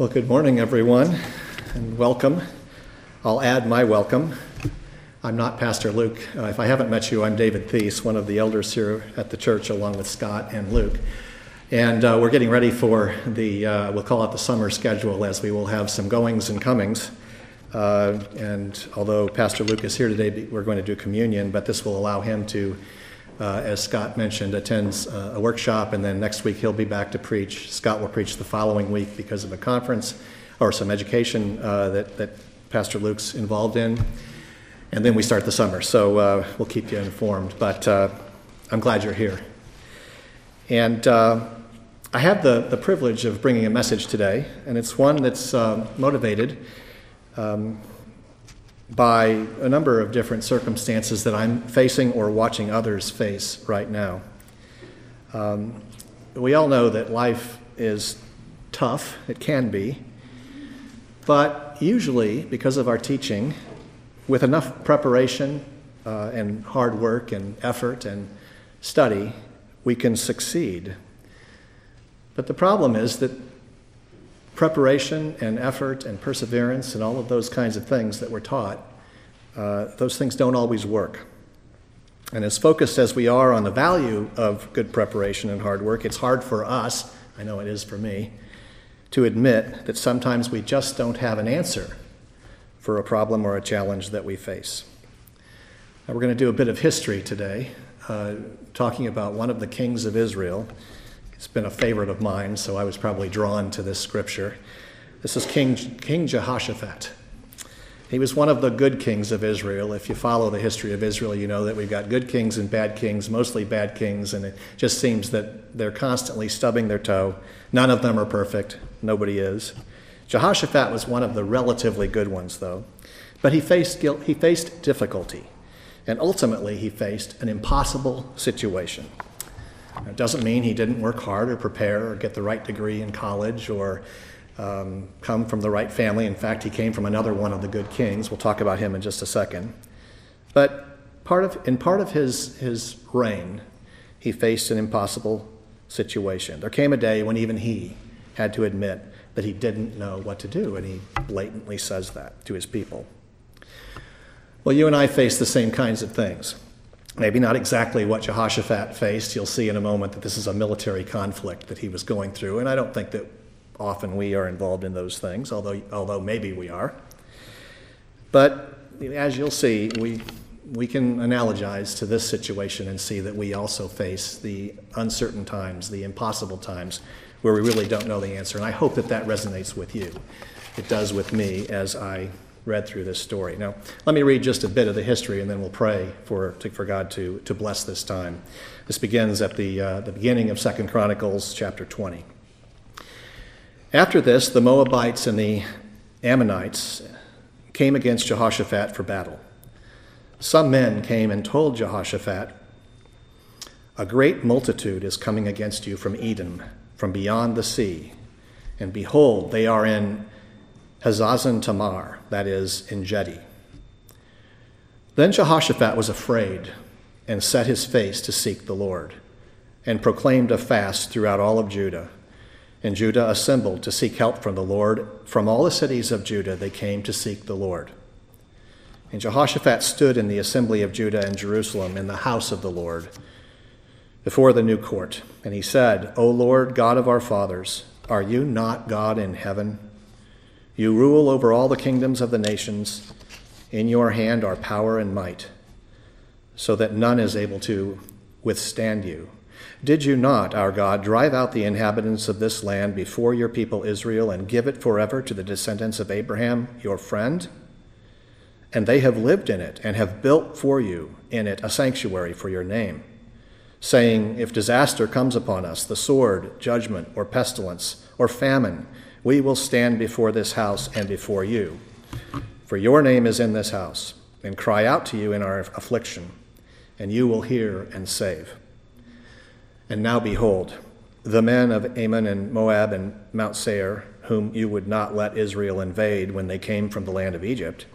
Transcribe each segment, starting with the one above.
Well, good morning, everyone, and welcome. I'll add my welcome. I'm not Pastor Luke. Uh, if I haven't met you, I'm David Thies, one of the elders here at the church, along with Scott and Luke. And uh, we're getting ready for the, uh, we'll call it the summer schedule, as we will have some goings and comings. Uh, and although Pastor Luke is here today, we're going to do communion, but this will allow him to, uh, as Scott mentioned, attends uh, a workshop, and then next week he'll be back to preach. Scott will preach the following week because of a conference or some education that, that Pastor Luke's involved in and then we start the summer. So uh, we'll keep you informed. But uh, I'm glad you're here. And uh, I have the, the privilege of bringing a message today, and it's one that's uh, motivated um, by a number of different circumstances that I'm facing or watching others face right now. Um, we all know that life is tough, it can be, but usually, because of our teaching, with enough preparation uh, and hard work and effort and study, we can succeed. But the problem is that preparation and effort and perseverance and all of those kinds of things that we're taught, uh, those things don't always work. And as focused as we are on the value of good preparation and hard work, it's hard for us, I know it is for me, to admit that sometimes we just don't have an answer for a problem or a challenge that we face. Now, we're going to do a bit of history today, uh, talking about one of the kings of Israel. It's been a favorite of mine, so I was probably drawn to this scripture. This is King, King Jehoshaphat. He was one of the good kings of Israel. If you follow the history of Israel, you know that we've got good kings and bad kings, mostly bad kings, and it just seems that they're constantly stubbing their toe. None of them are perfect, nobody is. Jehoshaphat was one of the relatively good ones, though. But he faced, guilt, he faced difficulty, and ultimately he faced an impossible situation. It doesn't mean he didn't work hard or prepare or get the right degree in college or um, come from the right family. In fact, he came from another one of the good kings. We'll talk about him in just a second. But part of, in part of his, his reign, he faced an impossible situation. There came a day when even he had to admit that he didn't know what to do, and he blatantly says that to his people. Well, you and I face the same kinds of things. Maybe not exactly what Jehoshaphat faced. You'll see in a moment that this is a military conflict that he was going through, and I don't think that often we are involved in those things, although, although maybe we are. But as you'll see, we, we can analogize to this situation and see that we also face the uncertain times, the impossible times where we really don't know the answer. And I hope that that resonates with you. It does with me as I read through this story. Now, let me read just a bit of the history and then we'll pray for, to, for God to, to bless this time. This begins at the, uh, the beginning of Second Chronicles chapter 20. After this, the Moabites and the Ammonites came against Jehoshaphat for battle. Some men came and told Jehoshaphat, A great multitude is coming against you from Edom from beyond the sea. And behold, they are in Hazazon Tamar, that is, Engedi. Then Jehoshaphat was afraid and set his face to seek the Lord, and proclaimed a fast throughout all of Judah. And Judah assembled to seek help from the Lord. From all the cities of Judah they came to seek the Lord. And Jehoshaphat stood in the assembly of Judah and Jerusalem in the house of the Lord before the new court. And he said, O Lord, God of our fathers, are you not God in heaven? You rule over all the kingdoms of the nations. In your hand are power and might, so that none is able to withstand you. Did you not, our God, drive out the inhabitants of this land before your people Israel and give it forever to the descendants of Abraham, your friend? And they have lived in it and have built for you in it a sanctuary for your name saying, If disaster comes upon us, the sword, judgment, or pestilence, or famine, we will stand before this house and before you. For your name is in this house, and cry out to you in our affliction, and you will hear and save. And now behold, the men of Ammon and Moab and Mount Seir, whom you would not let Israel invade when they came from the land of Egypt,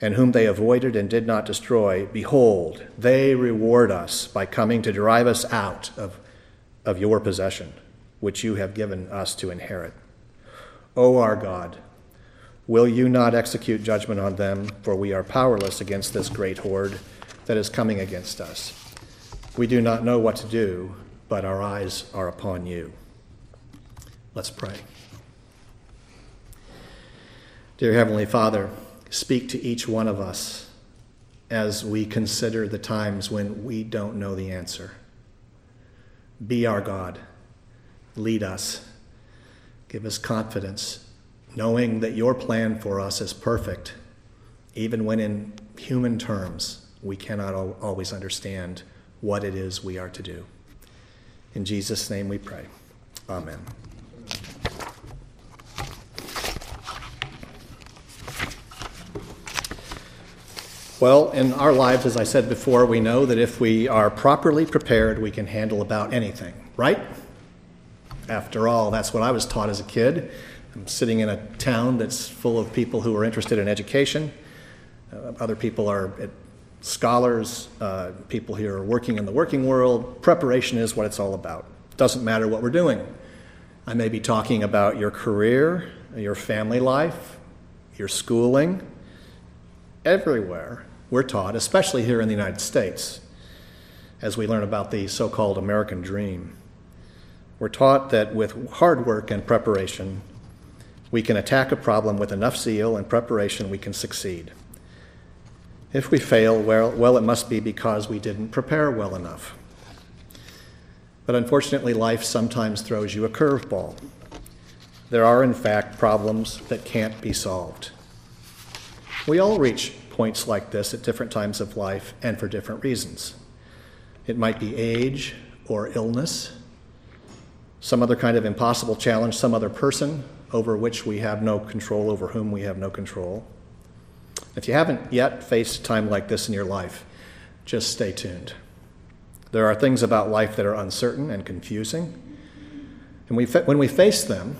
and whom they avoided and did not destroy, behold, they reward us by coming to drive us out of, of your possession, which you have given us to inherit. O our God, will you not execute judgment on them? For we are powerless against this great horde that is coming against us. We do not know what to do, but our eyes are upon you. Let's pray. Dear Heavenly Father, speak to each one of us as we consider the times when we don't know the answer. Be our God. Lead us. Give us confidence, knowing that your plan for us is perfect, even when in human terms we cannot always understand what it is we are to do. In Jesus' name we pray. Amen. Well, in our lives, as I said before, we know that if we are properly prepared, we can handle about anything, right? After all, that's what I was taught as a kid. I'm sitting in a town that's full of people who are interested in education. Uh, other people are scholars, uh, people here are working in the working world. Preparation is what it's all about. Doesn't matter what we're doing. I may be talking about your career, your family life, your schooling, everywhere we're taught, especially here in the United States, as we learn about the so called American dream. We're taught that with hard work and preparation, we can attack a problem with enough zeal and preparation, we can succeed. If we fail, well, well, it must be because we didn't prepare well enough. But unfortunately, life sometimes throws you a curveball. There are, in fact, problems that can't be solved. We all reach points like this at different times of life and for different reasons. It might be age or illness, some other kind of impossible challenge, some other person over which we have no control, over whom we have no control. If you haven't yet faced a time like this in your life, just stay tuned. There are things about life that are uncertain and confusing. And we, when we face them,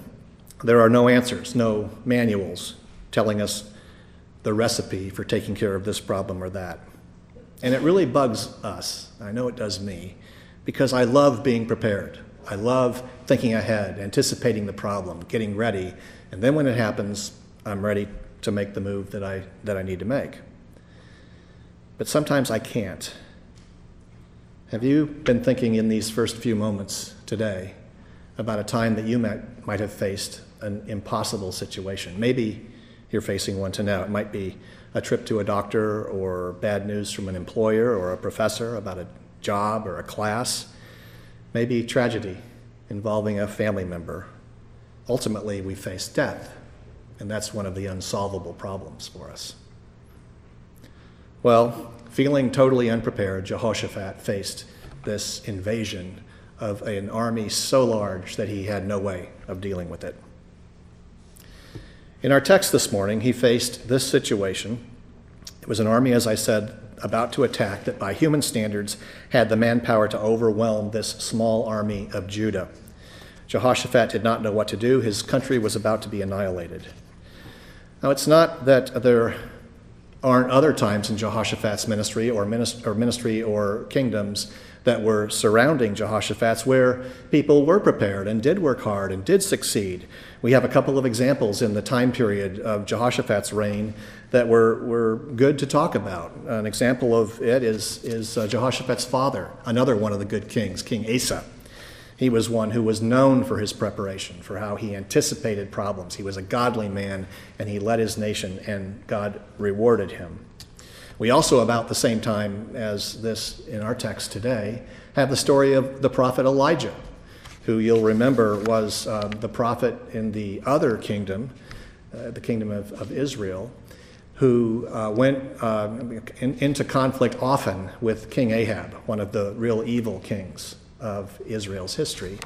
there are no answers, no manuals telling us the recipe for taking care of this problem or that. And it really bugs us. I know it does me because I love being prepared. I love thinking ahead, anticipating the problem, getting ready, and then when it happens, I'm ready to make the move that I, that I need to make. But sometimes I can't. Have you been thinking in these first few moments today about a time that you might, might have faced an impossible situation? Maybe you're facing one to now. It might be a trip to a doctor or bad news from an employer or a professor about a job or a class. Maybe tragedy involving a family member. Ultimately, we face death, and that's one of the unsolvable problems for us. Well, feeling totally unprepared, Jehoshaphat faced this invasion of an army so large that he had no way of dealing with it. In our text this morning, he faced this situation. It was an army, as I said, about to attack that by human standards had the manpower to overwhelm this small army of Judah. Jehoshaphat did not know what to do. His country was about to be annihilated. Now, it's not that there aren't other times in Jehoshaphat's ministry or, ministry or kingdoms that were surrounding Jehoshaphat's where people were prepared and did work hard and did succeed. We have a couple of examples in the time period of Jehoshaphat's reign that were, were good to talk about. An example of it is, is uh, Jehoshaphat's father, another one of the good kings, King Asa. He was one who was known for his preparation, for how he anticipated problems. He was a godly man, and he led his nation, and God rewarded him. We also, about the same time as this in our text today, have the story of the prophet Elijah, who you'll remember was um, the prophet in the other kingdom, uh, the kingdom of, of Israel, who uh, went uh, in, into conflict often with King Ahab, one of the real evil kings of Israel's history.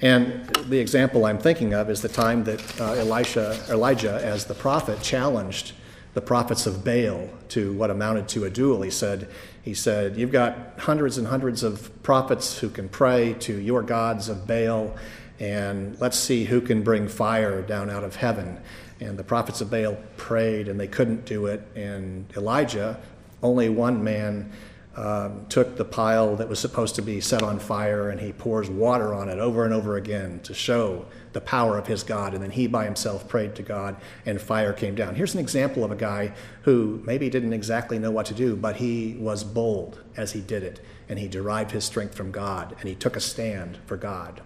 And the example I'm thinking of is the time that uh, Elisha, Elijah, as the prophet, challenged the prophets of Baal to what amounted to a duel. He said, he said, You've got hundreds and hundreds of prophets who can pray to your gods of Baal, and let's see who can bring fire down out of heaven. And the prophets of Baal prayed, and they couldn't do it. And Elijah, only one man, um, took the pile that was supposed to be set on fire and he pours water on it over and over again to show the power of his God. And then he by himself prayed to God, and fire came down. Here's an example of a guy who maybe didn't exactly know what to do, but he was bold as he did it, and he derived his strength from God, and he took a stand for God.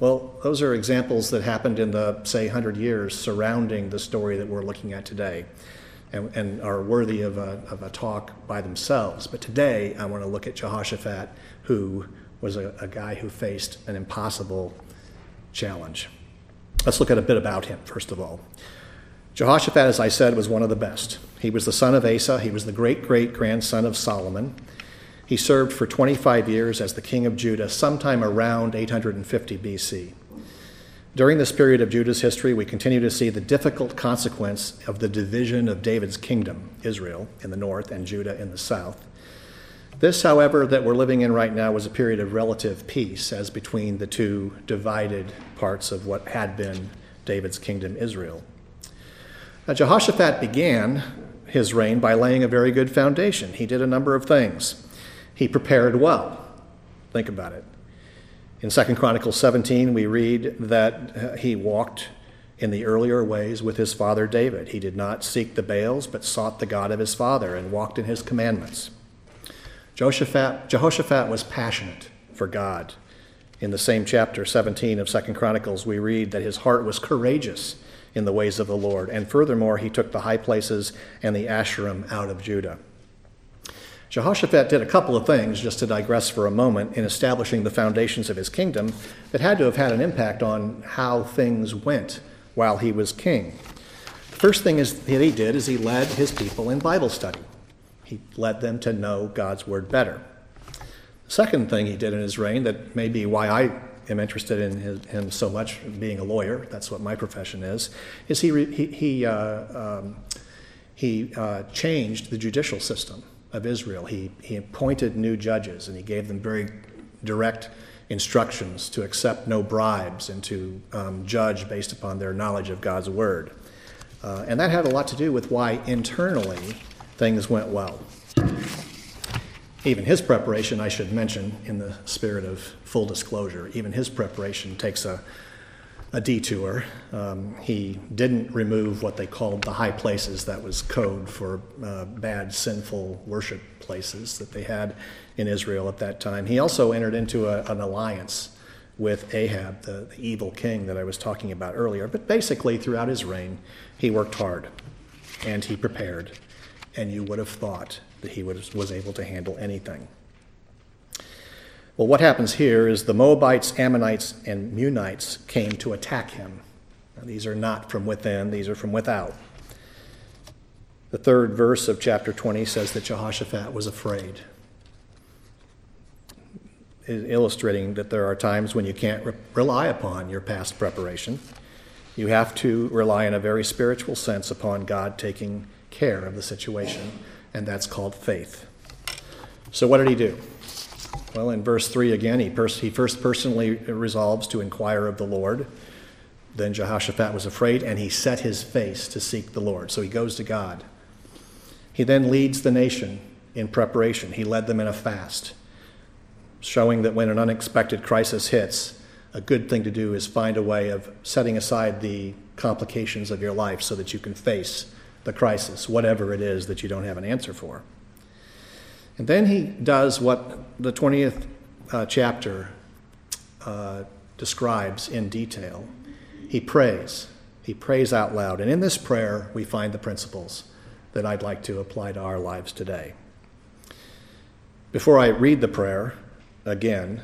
Well, those are examples that happened in the, say, 100 years surrounding the story that we're looking at today and, and are worthy of a, of a talk by themselves. But today, I want to look at Jehoshaphat, who was a, a guy who faced an impossible challenge. Let's look at a bit about him, first of all. Jehoshaphat, as I said, was one of the best. He was the son of Asa, he was the great great grandson of Solomon. He served for 25 years as the king of Judah, sometime around 850 BC. During this period of Judah's history, we continue to see the difficult consequence of the division of David's kingdom, Israel, in the north and Judah in the south. This, however, that we're living in right now was a period of relative peace as between the two divided parts of what had been David's kingdom, Israel. Now, Jehoshaphat began his reign by laying a very good foundation. He did a number of things. He prepared well. Think about it. In 2 Chronicles 17, we read that uh, he walked in the earlier ways with his father David. He did not seek the Baals, but sought the God of his father and walked in his commandments. Jehoshaphat, Jehoshaphat was passionate for God. In the same chapter 17 of 2 Chronicles, we read that his heart was courageous in the ways of the Lord, and furthermore, he took the high places and the Asherim out of Judah. Jehoshaphat did a couple of things, just to digress for a moment, in establishing the foundations of his kingdom that had to have had an impact on how things went while he was king. The first thing is, that he did is he led his people in Bible study. He led them to know God's word better. The second thing he did in his reign, that may be why I am interested in his, him so much, being a lawyer, that's what my profession is, is he, he, he, uh, um, he uh, changed the judicial system of Israel. He, he appointed new judges and he gave them very direct instructions to accept no bribes and to um, judge based upon their knowledge of God's word. Uh, and that had a lot to do with why internally things went well. Even his preparation, I should mention, in the spirit of full disclosure, even his preparation takes a, a detour. Um, he didn't remove what they called the high places, that was code for uh, bad, sinful worship places that they had in Israel at that time. He also entered into a, an alliance with Ahab, the, the evil king that I was talking about earlier. But basically, throughout his reign, he worked hard and he prepared, and you would have thought that he was, was able to handle anything. Well, what happens here is the Moabites, Ammonites, and Meunites came to attack him. Now, these are not from within, these are from without. The third verse of chapter 20 says that Jehoshaphat was afraid, illustrating that there are times when you can't re- rely upon your past preparation. You have to rely in a very spiritual sense upon God taking care of the situation, and that's called faith. So, what did he do? Well, in verse 3 again, he, pers- he first personally resolves to inquire of the Lord. Then Jehoshaphat was afraid, and he set his face to seek the Lord. So he goes to God. He then leads the nation in preparation. He led them in a fast, showing that when an unexpected crisis hits, a good thing to do is find a way of setting aside the complications of your life so that you can face the crisis, whatever it is that you don't have an answer for. And then he does what the 20th uh, chapter uh, describes in detail. He prays. He prays out loud. And in this prayer, we find the principles that I'd like to apply to our lives today. Before I read the prayer again,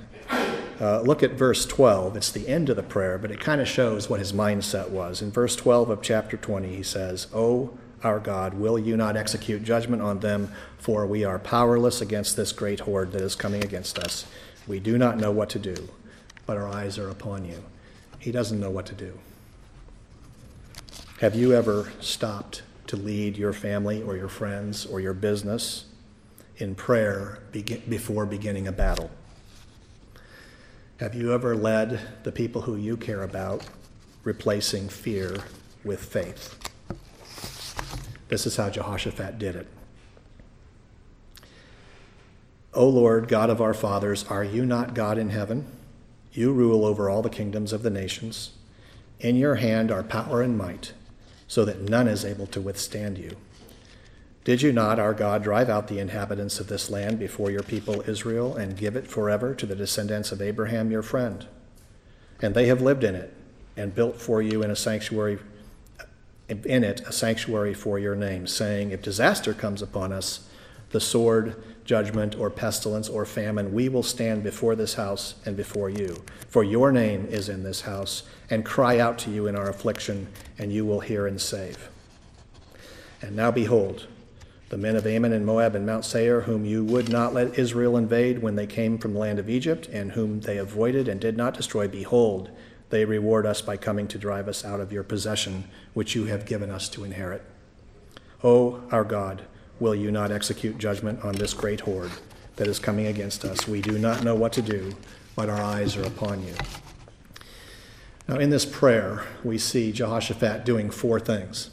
uh, look at verse 12. It's the end of the prayer, but it kind of shows what his mindset was. In verse 12 of chapter 20, he says, Oh, our God, will you not execute judgment on them? For we are powerless against this great horde that is coming against us. We do not know what to do, but our eyes are upon you. He doesn't know what to do. Have you ever stopped to lead your family or your friends or your business in prayer before beginning a battle? Have you ever led the people who you care about replacing fear with faith? This is how Jehoshaphat did it. O Lord, God of our fathers, are you not God in heaven? You rule over all the kingdoms of the nations. In your hand are power and might, so that none is able to withstand you. Did you not, our God, drive out the inhabitants of this land before your people Israel and give it forever to the descendants of Abraham your friend? And they have lived in it and built for you in a sanctuary in it a sanctuary for your name, saying, If disaster comes upon us, the sword, judgment, or pestilence, or famine, we will stand before this house and before you. For your name is in this house, and cry out to you in our affliction, and you will hear and save. And now behold, the men of Ammon and Moab and Mount Seir, whom you would not let Israel invade when they came from the land of Egypt, and whom they avoided and did not destroy, behold, they reward us by coming to drive us out of your possession, which you have given us to inherit. O our God, will you not execute judgment on this great horde that is coming against us? We do not know what to do, but our eyes are upon you. Now, in this prayer, we see Jehoshaphat doing four things.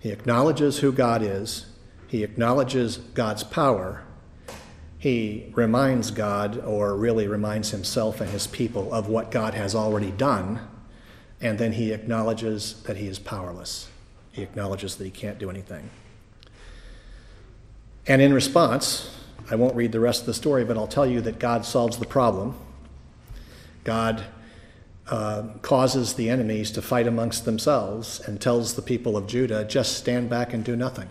He acknowledges who God is, he acknowledges God's power, he reminds God, or really reminds himself and his people, of what God has already done, and then he acknowledges that he is powerless. He acknowledges that he can't do anything. And in response, I won't read the rest of the story, but I'll tell you that God solves the problem. God uh, causes the enemies to fight amongst themselves and tells the people of Judah, just stand back and do nothing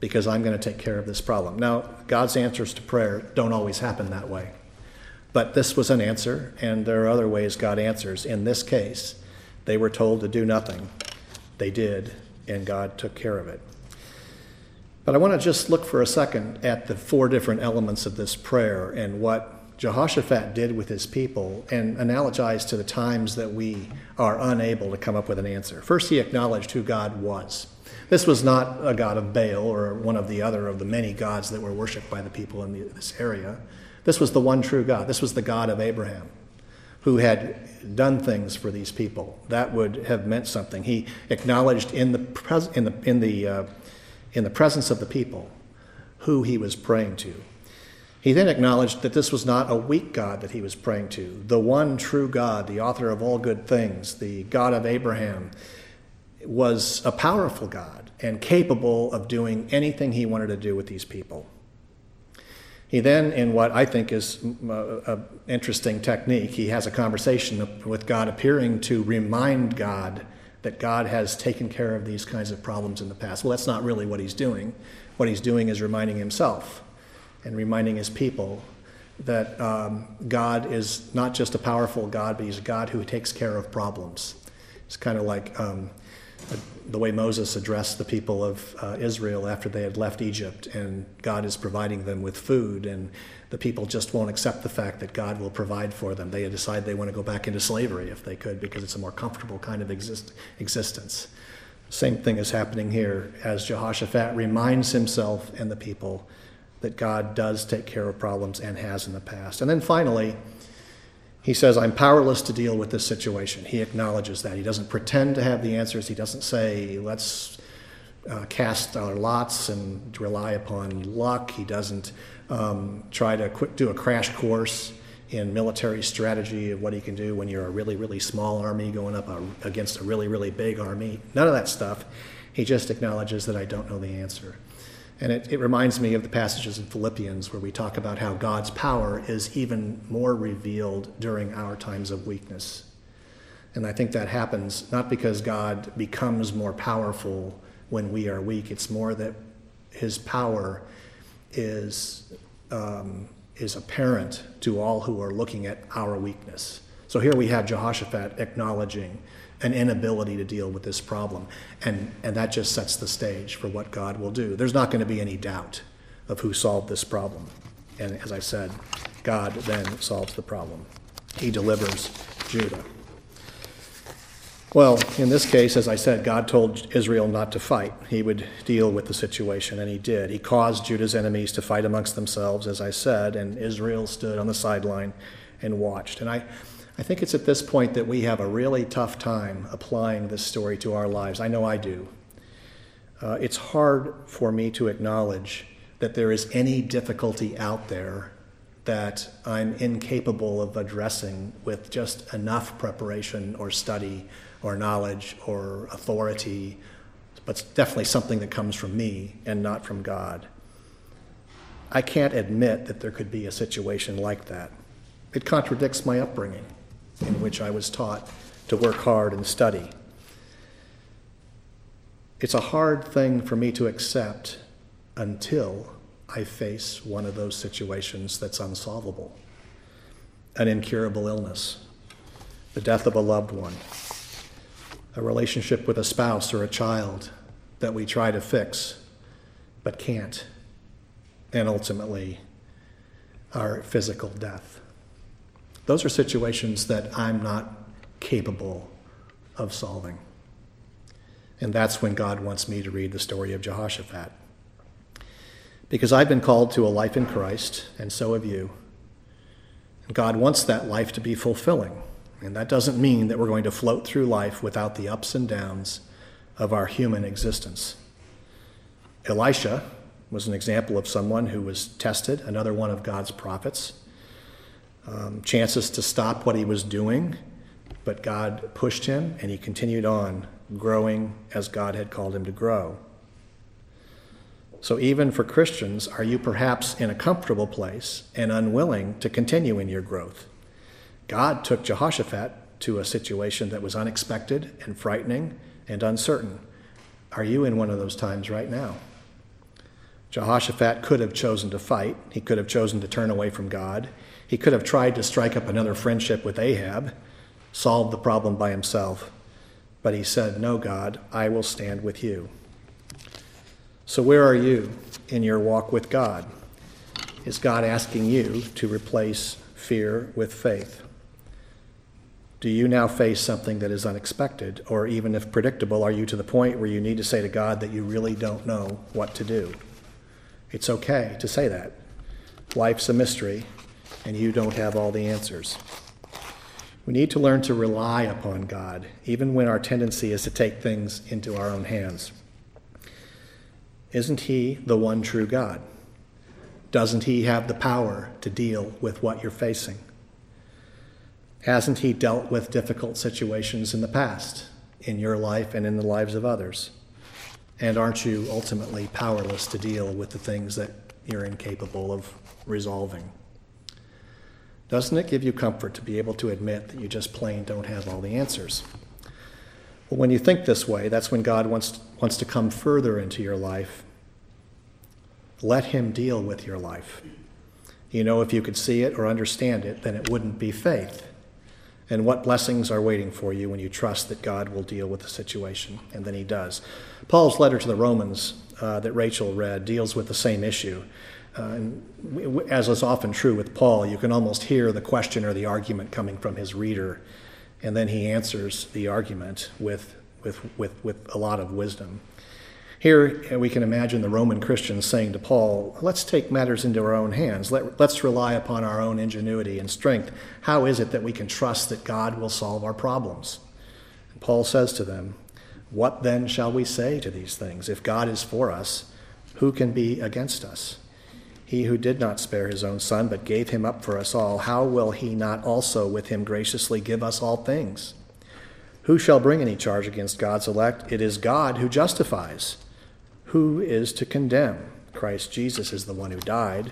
because I'm going to take care of this problem. Now, God's answers to prayer don't always happen that way. But this was an answer, and there are other ways God answers. In this case, they were told to do nothing. They did, and God took care of it. But I want to just look for a second at the four different elements of this prayer and what Jehoshaphat did with his people and analogize to the times that we are unable to come up with an answer. First, he acknowledged who God was. This was not a god of Baal or one of the other of the many gods that were worshipped by the people in the, this area. This was the one true God. This was the God of Abraham, who had done things for these people. That would have meant something. He acknowledged in the, pres- in the, in the, uh, in the presence of the people who he was praying to. He then acknowledged that this was not a weak God that he was praying to. The one true God, the author of all good things, the God of Abraham, was a powerful God and capable of doing anything he wanted to do with these people. He then, in what I think is an interesting technique, he has a conversation with God, appearing to remind God that God has taken care of these kinds of problems in the past. Well, that's not really what he's doing. What he's doing is reminding himself and reminding his people that um, God is not just a powerful God, but he's a God who takes care of problems. It's kind of like um, the way Moses addressed the people of uh, Israel after they had left Egypt, and God is providing them with food, and the people just won't accept the fact that God will provide for them. They decide they want to go back into slavery if they could because it's a more comfortable kind of exist- existence. Same thing is happening here as Jehoshaphat reminds himself and the people that God does take care of problems and has in the past. And then finally, he says, I'm powerless to deal with this situation. He acknowledges that. He doesn't pretend to have the answers. He doesn't say, let's uh, cast our lots and rely upon luck. He doesn't um, try to quick, do a crash course in military strategy of what he can do when you're a really, really small army going up a, against a really, really big army. None of that stuff. He just acknowledges that I don't know the answer. And it, it reminds me of the passages in Philippians where we talk about how God's power is even more revealed during our times of weakness. And I think that happens not because God becomes more powerful when we are weak, it's more that his power is, um, is apparent to all who are looking at our weakness. So here we have Jehoshaphat acknowledging an inability to deal with this problem. And, and that just sets the stage for what God will do. There's not going to be any doubt of who solved this problem. And as I said, God then solves the problem. He delivers Judah. Well, in this case, as I said, God told Israel not to fight. He would deal with the situation, and he did. He caused Judah's enemies to fight amongst themselves, as I said, and Israel stood on the sideline and watched. And I, I think it's at this point that we have a really tough time applying this story to our lives. I know I do. Uh, it's hard for me to acknowledge that there is any difficulty out there that I'm incapable of addressing with just enough preparation or study or knowledge or authority, but it's definitely something that comes from me and not from God. I can't admit that there could be a situation like that. It contradicts my upbringing, in which I was taught to work hard and study. It's a hard thing for me to accept until I face one of those situations that's unsolvable an incurable illness, the death of a loved one, a relationship with a spouse or a child that we try to fix but can't, and ultimately our physical death. Those are situations that I'm not capable of solving. And that's when God wants me to read the story of Jehoshaphat. Because I've been called to a life in Christ, and so have you. God wants that life to be fulfilling. And that doesn't mean that we're going to float through life without the ups and downs of our human existence. Elisha was an example of someone who was tested, another one of God's prophets. Um, chances to stop what he was doing, but God pushed him and he continued on, growing as God had called him to grow. So, even for Christians, are you perhaps in a comfortable place and unwilling to continue in your growth? God took Jehoshaphat to a situation that was unexpected and frightening and uncertain. Are you in one of those times right now? Jehoshaphat could have chosen to fight, he could have chosen to turn away from God, he could have tried to strike up another friendship with Ahab, solved the problem by himself. But he said, No, God, I will stand with you. So, where are you in your walk with God? Is God asking you to replace fear with faith? Do you now face something that is unexpected, or even if predictable, are you to the point where you need to say to God that you really don't know what to do? It's okay to say that. Life's a mystery, and you don't have all the answers. We need to learn to rely upon God, even when our tendency is to take things into our own hands. Isn't He the one true God? Doesn't He have the power to deal with what you're facing? Hasn't He dealt with difficult situations in the past, in your life and in the lives of others? And aren't you ultimately powerless to deal with the things that you're incapable of resolving? Doesn't it give you comfort to be able to admit that you just plain don't have all the answers? Well, when you think this way, that's when God wants, wants to come further into your life. Let Him deal with your life. You know, if you could see it or understand it, then it wouldn't be faith. And what blessings are waiting for you when you trust that God will deal with the situation, and then He does. Paul's letter to the Romans uh, that Rachel read deals with the same issue. Uh, and as is often true with Paul, you can almost hear the question or the argument coming from his reader and then he answers the argument with, with, with, with a lot of wisdom. Here uh, we can imagine the Roman Christians saying to Paul, Let's take matters into our own hands. Let, us rely upon our own ingenuity and strength. How is it that we can trust that God will solve our problems? And Paul says to them, What then shall we say to these things? If God is for us, who can be against us? He who did not spare his own son, but gave him up for us all, how will he not also with him graciously give us all things? Who shall bring any charge against God's elect? It is God who justifies. Who is to condemn? Christ Jesus is the one who died.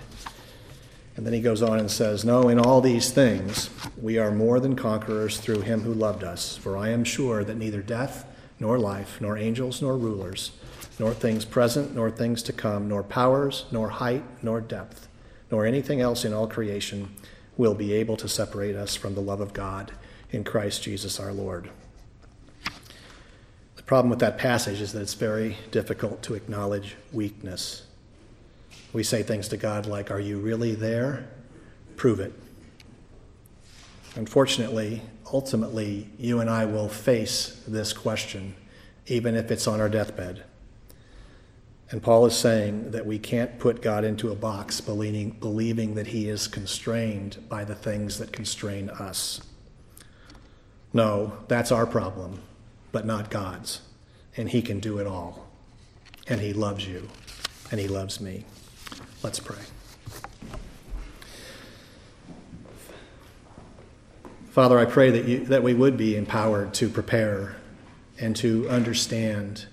And then he goes on and says, No, in all these things we are more than conquerors through him who loved us. For I am sure that neither death, nor life, nor angels, nor rulers, nor things present, nor things to come, nor powers, nor height, nor depth, nor anything else in all creation will be able to separate us from the love of God in Christ Jesus our Lord. The problem with that passage is that it's very difficult to acknowledge weakness. We say things to God like, Are you really there? Prove it. Unfortunately, ultimately, you and I will face this question, even if it's on our deathbed. And Paul is saying that we can't put God into a box believing, believing that he is constrained by the things that constrain us. No, that's our problem, but not God's. And he can do it all. And he loves you, and he loves me. Let's pray. Father, I pray that, you, that we would be empowered to prepare and to understand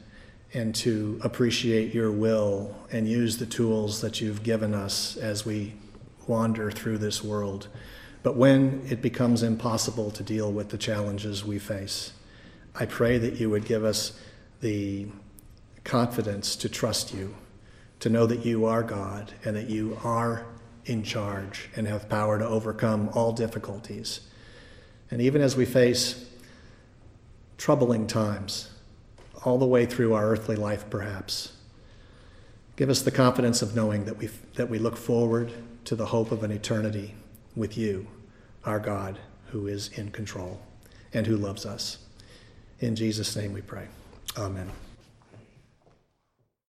and to appreciate your will and use the tools that you've given us as we wander through this world. But when it becomes impossible to deal with the challenges we face, I pray that you would give us the confidence to trust you, to know that you are God and that you are in charge and have power to overcome all difficulties. And even as we face troubling times, all the way through our earthly life, perhaps, give us the confidence of knowing that we, that we look forward to the hope of an eternity with you, our God, who is in control and who loves us. In Jesus' name we pray. Amen.